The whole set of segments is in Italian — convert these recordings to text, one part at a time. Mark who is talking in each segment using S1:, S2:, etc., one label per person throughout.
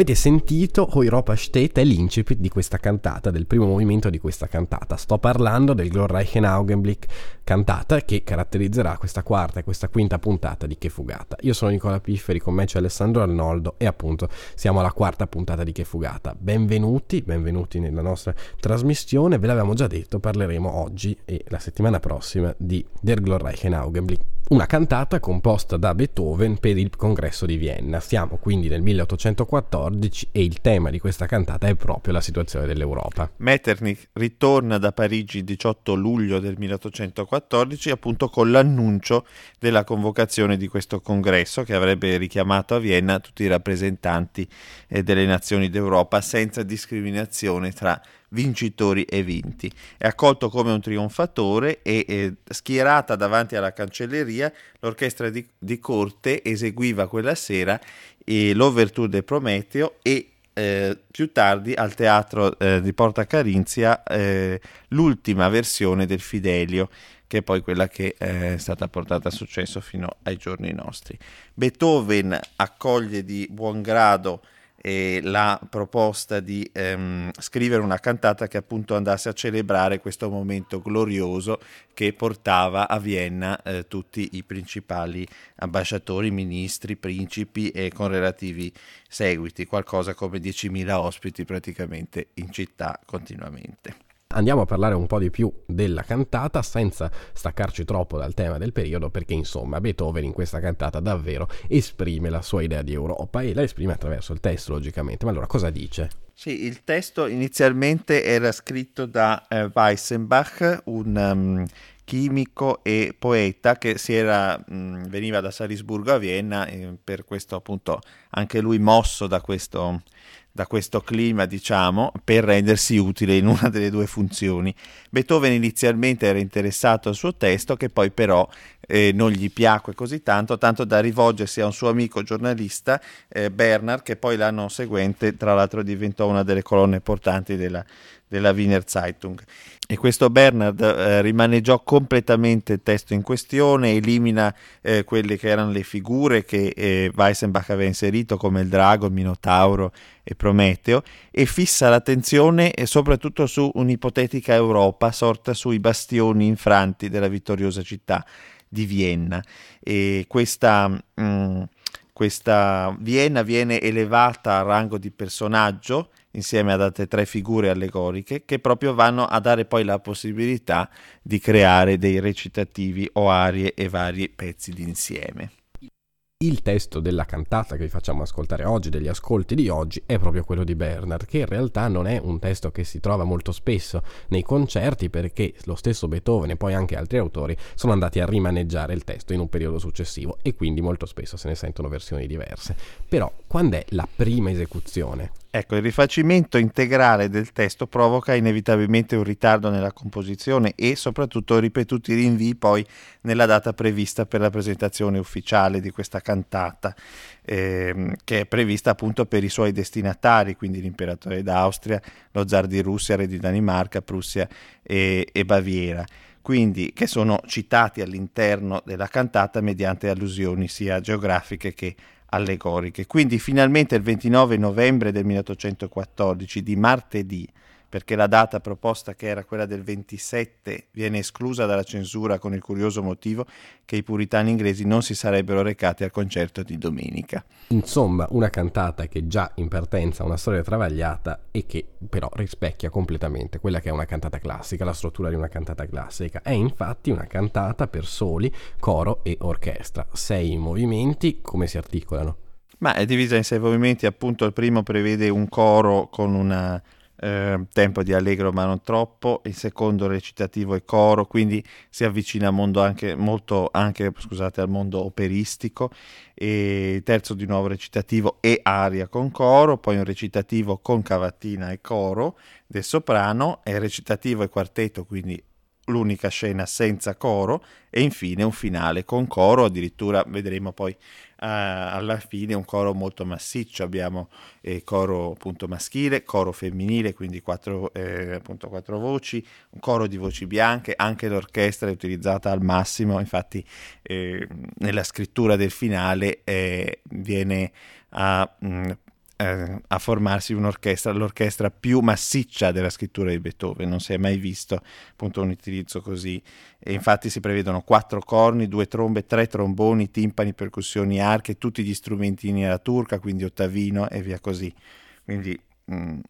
S1: L'avete sentito, Europa Steht è l'incipit di questa cantata, del primo movimento di questa cantata. Sto parlando del Glorreichen Augenblick cantata che caratterizzerà questa quarta e questa quinta puntata di Che Fugata. Io sono Nicola Pifferi, con me c'è Alessandro Arnoldo e appunto siamo alla quarta puntata di Che Fugata. Benvenuti, benvenuti nella nostra trasmissione. Ve l'avevamo già detto, parleremo oggi e la settimana prossima di Der Glorreichen Augenblick una cantata composta da Beethoven per il congresso di Vienna. Siamo quindi nel 1814 e il tema di questa cantata è proprio la situazione dell'Europa.
S2: Metternich ritorna da Parigi il 18 luglio del 1814 appunto con l'annuncio della convocazione di questo congresso che avrebbe richiamato a Vienna tutti i rappresentanti eh, delle nazioni d'Europa senza discriminazione tra vincitori e vinti. È accolto come un trionfatore e schierata davanti alla cancelleria, l'orchestra di, di corte eseguiva quella sera eh, l'Overture de Prometeo e eh, più tardi al teatro eh, di Porta Carinzia eh, l'ultima versione del Fidelio che è poi quella che eh, è stata portata a successo fino ai giorni nostri. Beethoven accoglie di buon grado eh, la proposta di ehm, scrivere una cantata che appunto andasse a celebrare questo momento glorioso che portava a Vienna eh, tutti i principali ambasciatori, ministri, principi e con relativi seguiti, qualcosa come 10.000 ospiti praticamente in città continuamente.
S1: Andiamo a parlare un po' di più della cantata senza staccarci troppo dal tema del periodo perché insomma Beethoven in questa cantata davvero esprime la sua idea di Europa e la esprime attraverso il testo logicamente. Ma allora cosa dice?
S2: Sì, il testo inizialmente era scritto da eh, Weissenbach, un um, chimico e poeta che era, mh, veniva da Salisburgo a Vienna e per questo appunto anche lui mosso da questo da questo clima, diciamo, per rendersi utile in una delle due funzioni. Beethoven inizialmente era interessato al suo testo, che poi però eh, non gli piacque così tanto, tanto da rivolgersi a un suo amico giornalista, eh, Bernard, che poi l'anno seguente, tra l'altro, diventò una delle colonne portanti della, della Wiener Zeitung. E questo Bernard eh, rimaneggiò completamente il testo in questione, elimina eh, quelle che erano le figure che eh, Weissenbach aveva inserito come il drago, il minotauro e Prometeo e fissa l'attenzione eh, soprattutto su un'ipotetica Europa sorta sui bastioni infranti della vittoriosa città di Vienna. E questa... Mh, mm, questa Vienna viene elevata a rango di personaggio insieme ad altre tre figure allegoriche che proprio vanno a dare poi la possibilità di creare dei recitativi o arie e vari pezzi d'insieme.
S1: Il testo della cantata che vi facciamo ascoltare oggi, degli ascolti di oggi, è proprio quello di Bernard, che in realtà non è un testo che si trova molto spesso nei concerti perché lo stesso Beethoven e poi anche altri autori sono andati a rimaneggiare il testo in un periodo successivo e quindi molto spesso se ne sentono versioni diverse. Però quando è la prima esecuzione
S2: Ecco, il rifacimento integrale del testo provoca inevitabilmente un ritardo nella composizione e soprattutto ripetuti rinvii poi nella data prevista per la presentazione ufficiale di questa cantata, ehm, che è prevista appunto per i suoi destinatari, quindi l'imperatore d'Austria, lo zar di Russia, re di Danimarca, Prussia e, e Baviera quindi che sono citati all'interno della cantata mediante allusioni sia geografiche che allegoriche. Quindi finalmente il 29 novembre del 1814, di martedì, perché la data proposta che era quella del 27 viene esclusa dalla censura con il curioso motivo che i puritani inglesi non si sarebbero recati al concerto di domenica.
S1: Insomma, una cantata che già in partenza ha una storia travagliata e che però rispecchia completamente quella che è una cantata classica, la struttura di una cantata classica. È infatti una cantata per soli, coro e orchestra. Sei movimenti, come si articolano?
S2: Ma è divisa in sei movimenti, appunto il primo prevede un coro con una eh, tempo di allegro ma non troppo, il secondo recitativo e coro, quindi si avvicina anche, molto anche scusate, al mondo operistico, e il terzo di nuovo recitativo e aria con coro, poi un recitativo con cavattina e coro del soprano, e recitativo e quartetto, quindi l'unica scena senza coro e infine un finale con coro, addirittura vedremo poi alla fine un coro molto massiccio, abbiamo eh, coro appunto maschile, coro femminile, quindi quattro, eh, appunto quattro voci, un coro di voci bianche, anche l'orchestra è utilizzata al massimo, infatti eh, nella scrittura del finale eh, viene a mh, mm, eh, a formarsi un'orchestra, l'orchestra più massiccia della scrittura di Beethoven, non si è mai visto appunto un utilizzo così. E infatti si prevedono quattro corni, due trombe, tre tromboni, timpani, percussioni, arche, tutti gli strumentini alla turca, quindi ottavino e via così. Quindi mh, mm,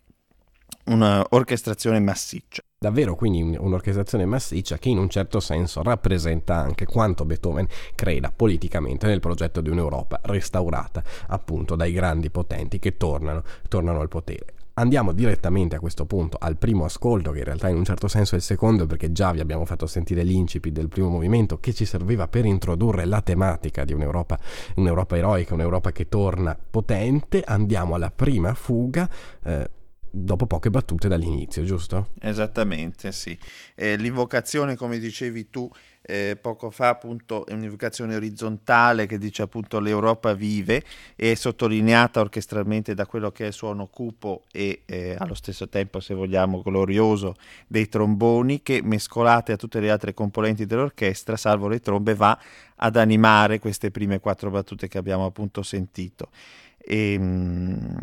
S2: un'orchestrazione massiccia.
S1: Davvero quindi un'orchestrazione massiccia che in un certo senso rappresenta anche quanto Beethoven creda politicamente nel progetto di un'Europa restaurata appunto dai grandi potenti che tornano, tornano al potere. Andiamo direttamente a questo punto al primo ascolto, che in realtà in un certo senso è il secondo, perché già vi abbiamo fatto sentire l'incipit del primo movimento che ci serviva per introdurre la tematica di un'Europa, un'Europa eroica, un'Europa che torna potente. Andiamo alla prima fuga. Eh, dopo poche battute dall'inizio, giusto?
S2: Esattamente, sì. Eh, l'invocazione, come dicevi tu eh, poco fa, appunto, è un'invocazione orizzontale che dice appunto l'Europa vive e sottolineata orchestralmente da quello che è il suono cupo e eh, allo stesso tempo, se vogliamo, glorioso dei tromboni che mescolate a tutte le altre componenti dell'orchestra, salvo le trombe, va ad animare queste prime quattro battute che abbiamo appunto sentito. E, ehm,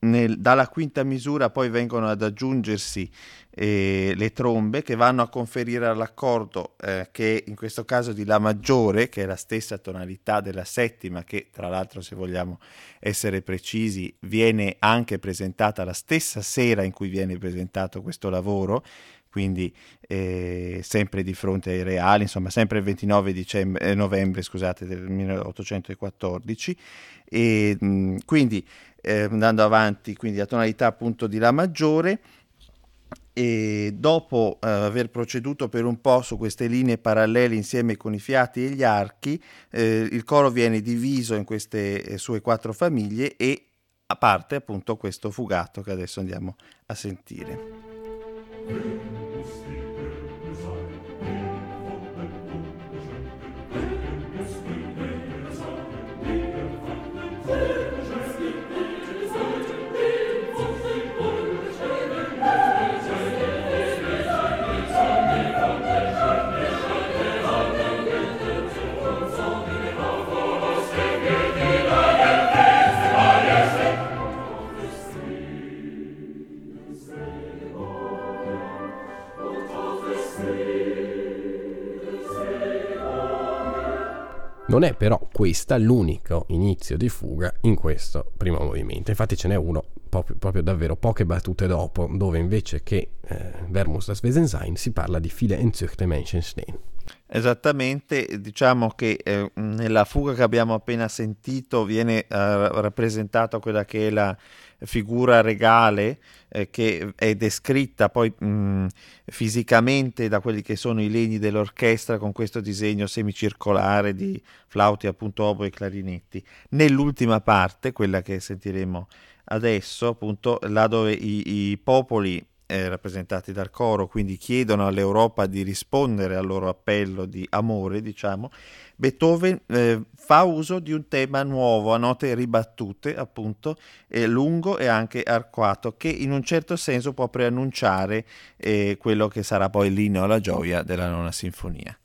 S2: nel, dalla quinta misura poi vengono ad aggiungersi eh, le trombe che vanno a conferire all'accordo eh, che in questo caso di La maggiore, che è la stessa tonalità della settima, che tra l'altro se vogliamo essere precisi viene anche presentata la stessa sera in cui viene presentato questo lavoro, quindi eh, sempre di fronte ai reali, insomma sempre il 29 dicembre, eh, novembre scusate, del 1814 e mh, quindi eh, andando avanti quindi la tonalità appunto di La maggiore e dopo eh, aver proceduto per un po' su queste linee parallele insieme con i fiati e gli archi, eh, il coro viene diviso in queste eh, sue quattro famiglie e a parte appunto questo fugato che adesso andiamo a sentire.
S1: Non è però questo l'unico inizio di fuga in questo primo movimento, infatti ce n'è uno proprio, proprio davvero poche battute dopo, dove invece che eh, Vermus das Wesensein si parla di Viele entzüchte Menschen stehen.
S2: Esattamente, diciamo che eh, nella fuga che abbiamo appena sentito viene eh, rappresentata quella che è la figura regale eh, che è descritta poi mh, fisicamente da quelli che sono i legni dell'orchestra con questo disegno semicircolare di flauti appunto obo e clarinetti. Nell'ultima parte, quella che sentiremo adesso, appunto, là dove i, i popoli eh, rappresentati dal coro, quindi chiedono all'Europa di rispondere al loro appello di amore, diciamo, Beethoven eh, fa uso di un tema nuovo, a note ribattute, appunto, eh, lungo e anche arcuato, che in un certo senso può preannunciare eh, quello che sarà poi l'inno alla gioia della nona sinfonia.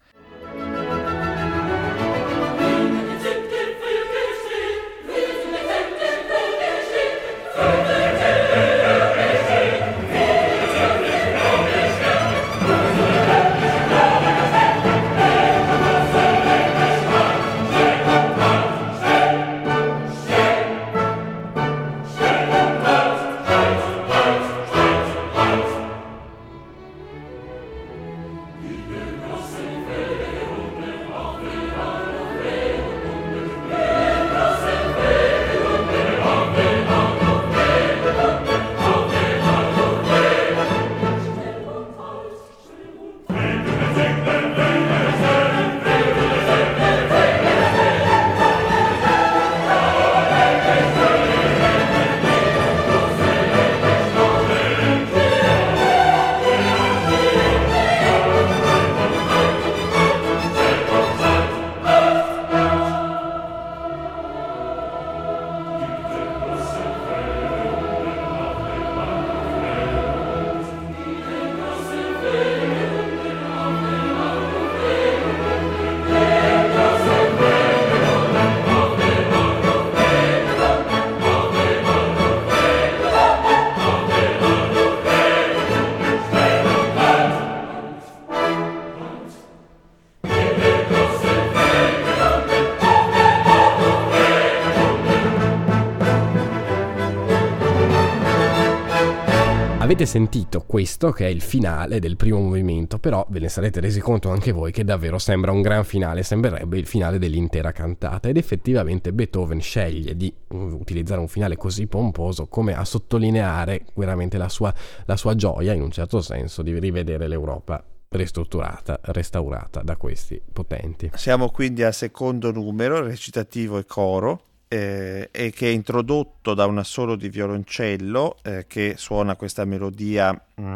S1: Avete sentito questo che è il finale del primo movimento, però ve ne sarete resi conto anche voi che davvero sembra un gran finale, sembrerebbe il finale dell'intera cantata ed effettivamente Beethoven sceglie di mm, utilizzare un finale così pomposo come a sottolineare veramente la sua, la sua gioia in un certo senso di rivedere l'Europa ristrutturata, restaurata da questi potenti.
S2: Siamo quindi al secondo numero, recitativo e coro eh, e che è introdotto da un assolo di violoncello eh, che suona questa melodia mh, mm,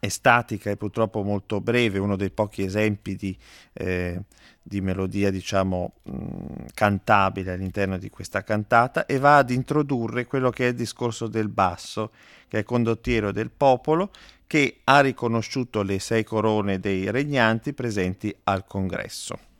S2: estatica e purtroppo molto breve, uno dei pochi esempi di, eh, di melodia diciamo mh, mm, cantabile all'interno di questa cantata e va ad introdurre quello che è il discorso del basso, che è condottiero del popolo, che ha riconosciuto le sei corone dei regnanti presenti al congresso.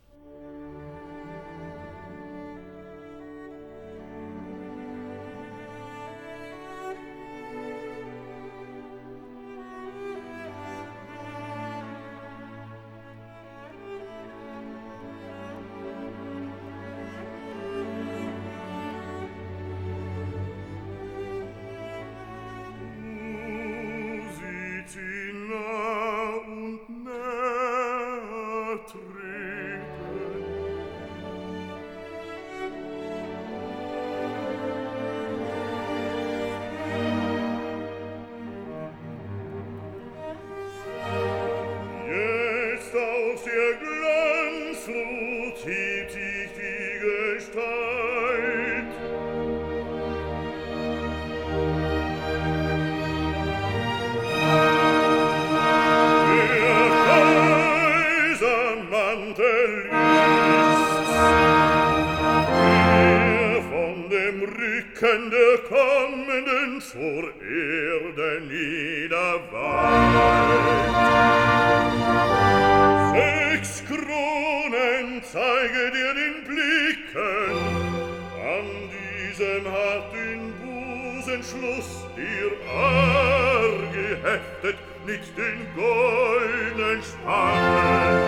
S3: entschluß dir arg geheftet mit den goldnen spangen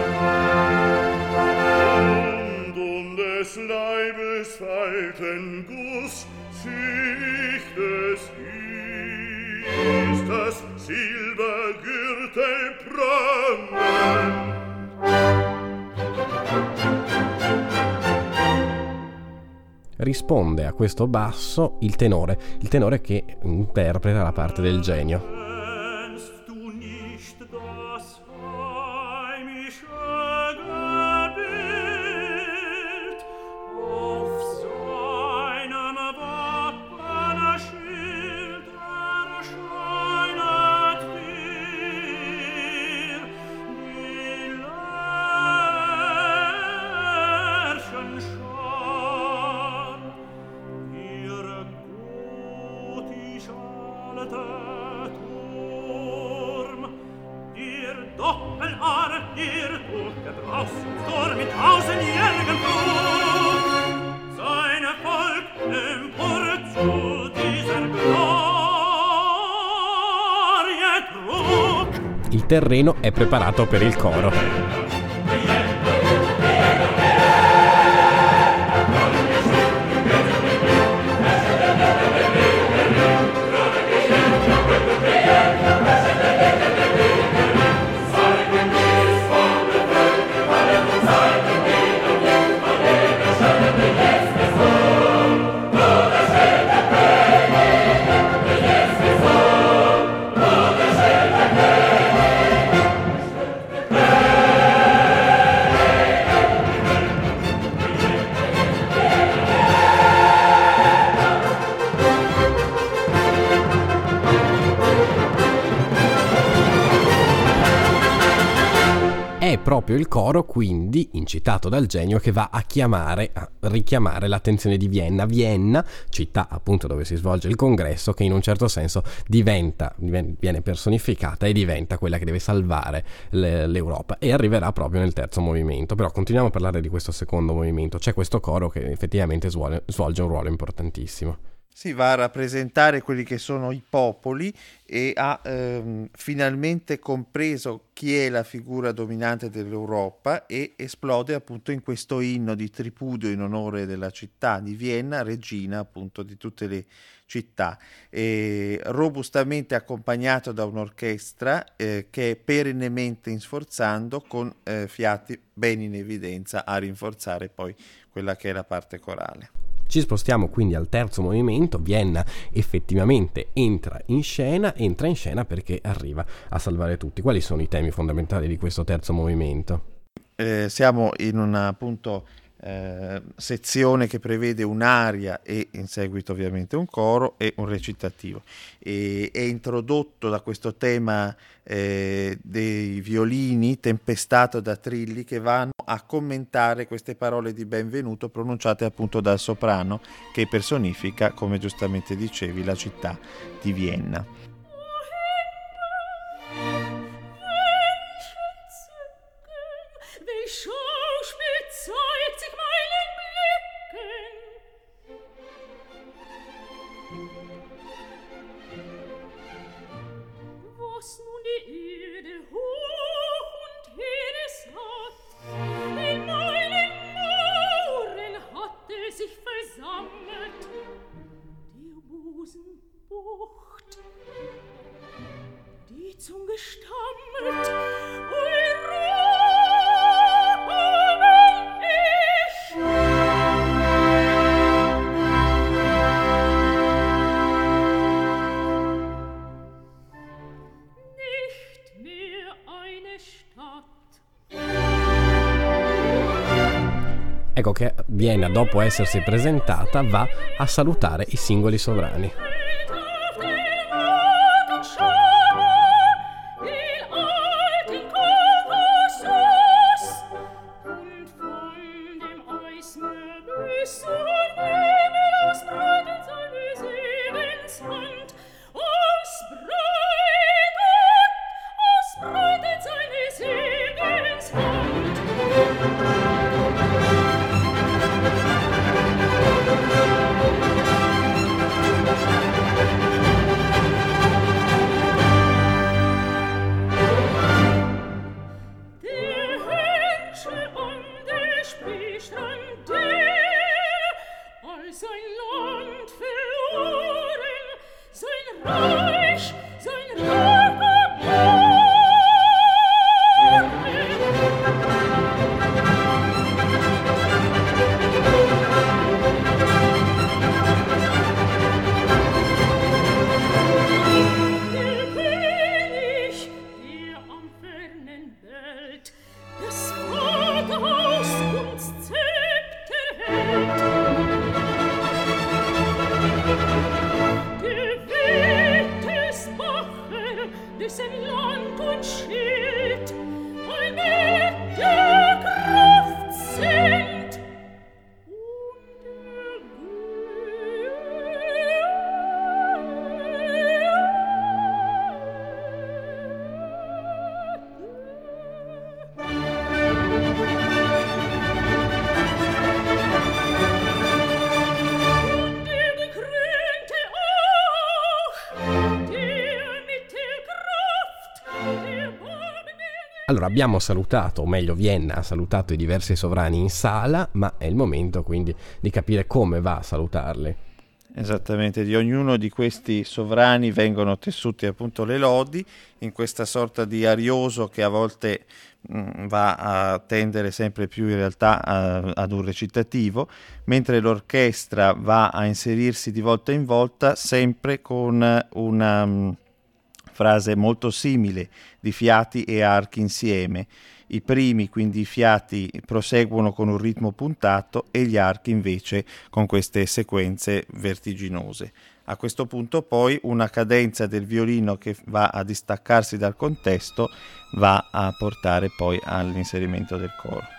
S3: und um des leibes falten guß sich des ist das silbergürtel
S1: risponde a questo basso il tenore, il tenore che interpreta la parte del genio.
S4: Il terreno è preparato per il coro. Proprio il coro, quindi, incitato dal genio, che va a chiamare, a richiamare l'attenzione di Vienna. Vienna, città appunto dove si svolge il congresso, che in un certo senso diventa, viene personificata e diventa quella che deve salvare l'Europa. E arriverà proprio nel terzo movimento. Però continuiamo a parlare di questo secondo movimento. C'è questo coro che effettivamente svolge un ruolo importantissimo
S2: si va a rappresentare quelli che sono i popoli e ha ehm, finalmente compreso chi è la figura dominante dell'Europa e esplode appunto in questo inno di tripudio in onore della città di Vienna, regina appunto di tutte le città, e robustamente accompagnato da un'orchestra eh, che perennemente sforzando con eh, fiati ben in evidenza a rinforzare poi quella che è la parte corale.
S4: Ci spostiamo quindi al terzo movimento, Vienna effettivamente entra in scena, entra in scena perché arriva a salvare tutti. Quali sono i temi fondamentali di questo terzo movimento?
S2: Eh, siamo in una appunto eh, sezione che prevede un'aria e in seguito ovviamente un coro e un recitativo. E, è introdotto da questo tema eh, dei violini tempestato da trilli che vanno a commentare queste parole di benvenuto pronunciate appunto dal soprano che personifica, come giustamente dicevi, la città di Vienna.
S4: Vienna, dopo essersi presentata, va a salutare i singoli sovrani.
S1: Land und Schild, voll Meer Allora abbiamo salutato, o meglio Vienna ha salutato i diversi sovrani in sala, ma è il momento quindi di capire come va a salutarli.
S2: Esattamente, di ognuno di questi sovrani vengono tessuti appunto le lodi in questa sorta di arioso che a volte mh, mm, va a tendere sempre più in realtà a, ad un recitativo, mentre l'orchestra va a inserirsi di volta in volta sempre con una... Frase molto simile di fiati e archi insieme. I primi, quindi i fiati, proseguono con un ritmo puntato e gli archi invece con queste sequenze vertiginose. A questo punto poi una cadenza del violino che va a distaccarsi dal contesto va a portare poi all'inserimento del coro.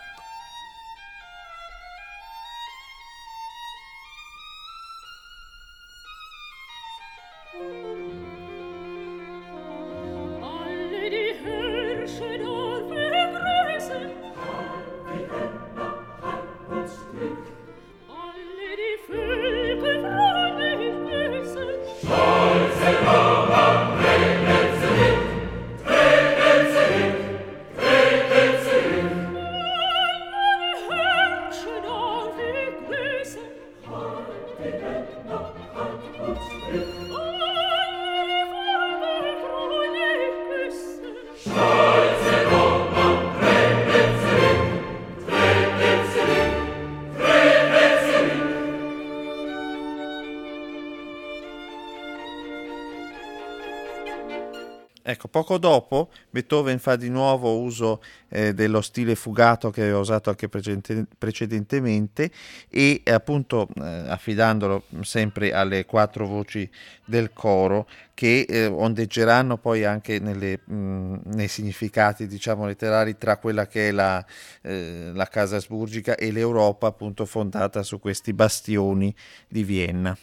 S2: Poco dopo Beethoven fa di nuovo uso eh, dello stile fugato che aveva usato anche precedente, precedentemente e appunto eh, affidandolo sempre alle quattro voci del coro che eh, ondeggeranno poi anche nelle, mh, nei significati diciamo letterari tra quella che è la, eh, la casa asburgica e l'Europa appunto fondata su questi bastioni di Vienna.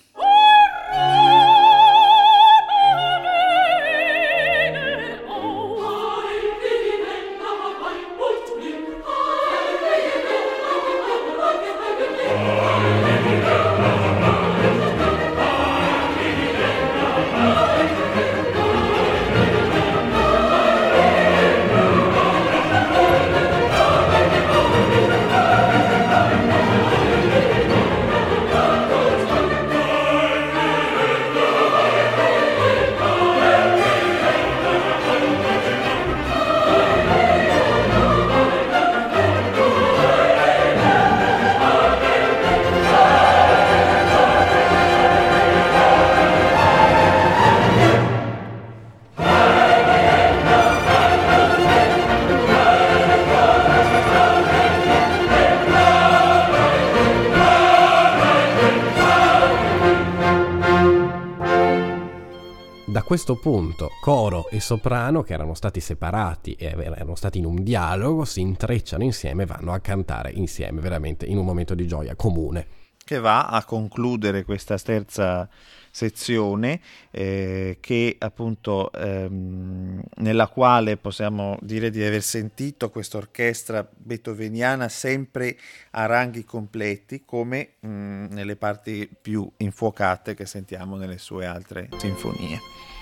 S1: Questo punto coro e soprano, che erano stati separati e erano stati in un dialogo, si intrecciano insieme e vanno a cantare insieme, veramente in un momento di gioia comune.
S2: Che va a concludere questa terza sezione eh, che appunto ehm, nella quale possiamo dire di aver sentito questa orchestra beethoveniana sempre a ranghi completi come mh, nelle parti più infuocate che sentiamo nelle sue altre sinfonie.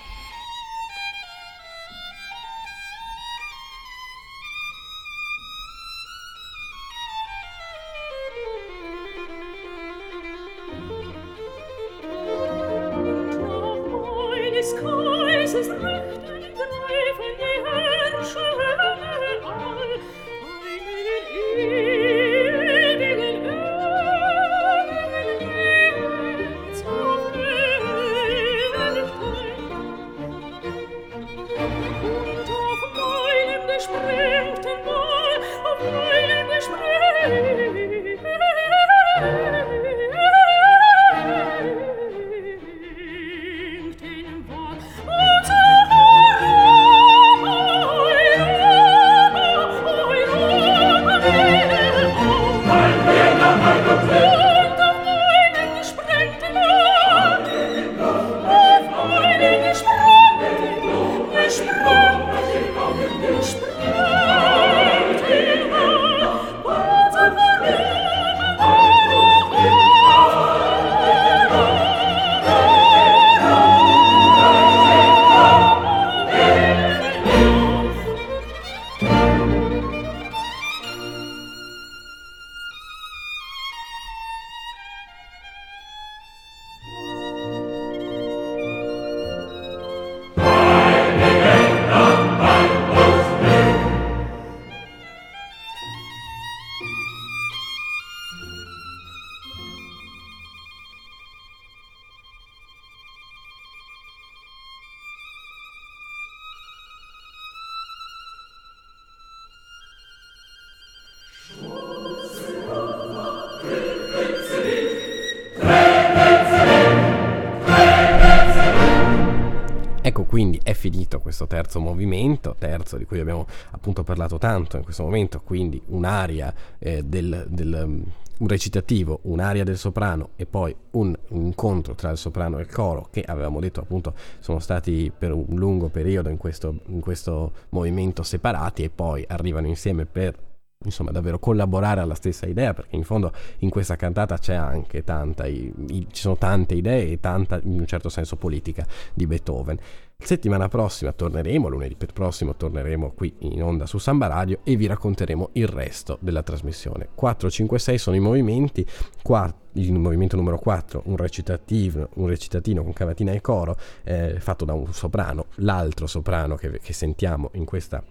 S1: Questo terzo movimento, terzo di cui abbiamo appunto parlato tanto in questo momento, quindi un'aria eh, del, del un recitativo, un'aria del soprano e poi un, un, incontro tra il soprano e il coro che avevamo detto appunto sono stati per un lungo periodo in questo, in questo movimento separati e poi arrivano insieme per insomma davvero collaborare alla stessa idea perché in fondo in questa cantata c'è anche tanta i, i, ci sono tante idee e tanta in un certo senso politica di Beethoven settimana prossima torneremo lunedì per prossimo torneremo qui in onda su Samba Radio e vi racconteremo il resto della trasmissione. 4, 5, 6 sono i movimenti 4 il movimento numero 4, un recitativo, un recitatino con cavatina e coro eh, fatto da un soprano, l'altro soprano che, che sentiamo in questa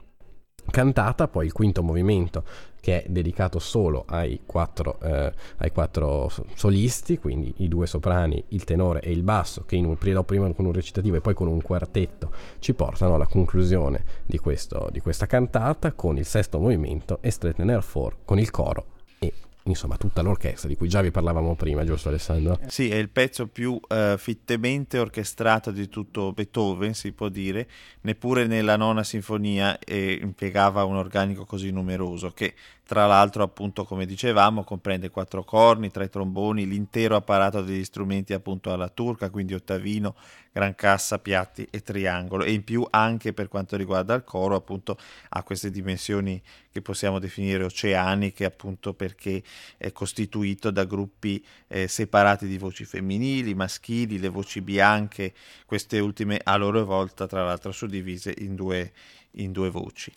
S1: cantata, poi il quinto movimento che è dedicato solo ai quattro, eh, ai quattro, solisti, quindi i due soprani, il tenore e il basso, che un, prima con un recitativo e poi con un quartetto ci portano alla conclusione di, questo, di questa cantata con il sesto movimento e Straightener 4 con il coro insomma tutta l'orchestra di cui già vi parlavamo prima, giusto Alessandro?
S2: Sì, è il pezzo più uh, fittemente orchestrato di tutto Beethoven, si può dire, neppure nella nona sinfonia eh, impiegava un organico così numeroso che tra l'altro appunto come dicevamo comprende quattro corni, tre tromboni, l'intero apparato degli strumenti appunto alla turca, quindi ottavino, gran cassa, piatti e triangolo e in più anche per quanto riguarda il coro appunto ha queste dimensioni che possiamo definire oceaniche appunto perché è costituito da gruppi eh, separati di voci femminili, maschili, le voci bianche, queste ultime a loro volta tra l'altro suddivise in due, in due voci.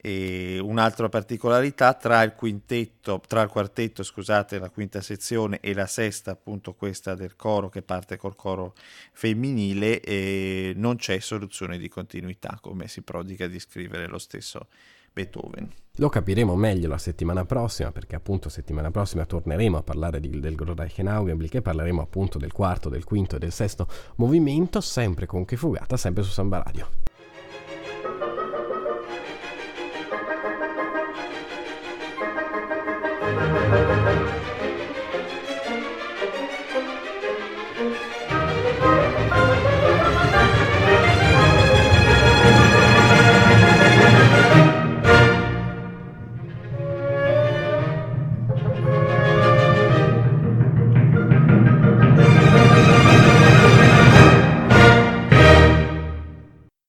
S2: E un'altra particolarità tra il quintetto, tra il quartetto, scusate, la quinta sezione e la sesta, appunto questa del coro che parte col coro femminile, eh, non c'è soluzione di continuità, come si prodiga di scrivere lo stesso Beethoven.
S1: Lo capiremo meglio la settimana prossima, perché appunto settimana prossima torneremo a parlare di, del Groreichenaugenblick e parleremo appunto del quarto, del quinto e del sesto movimento, sempre con che fugata, sempre su Samba Radio.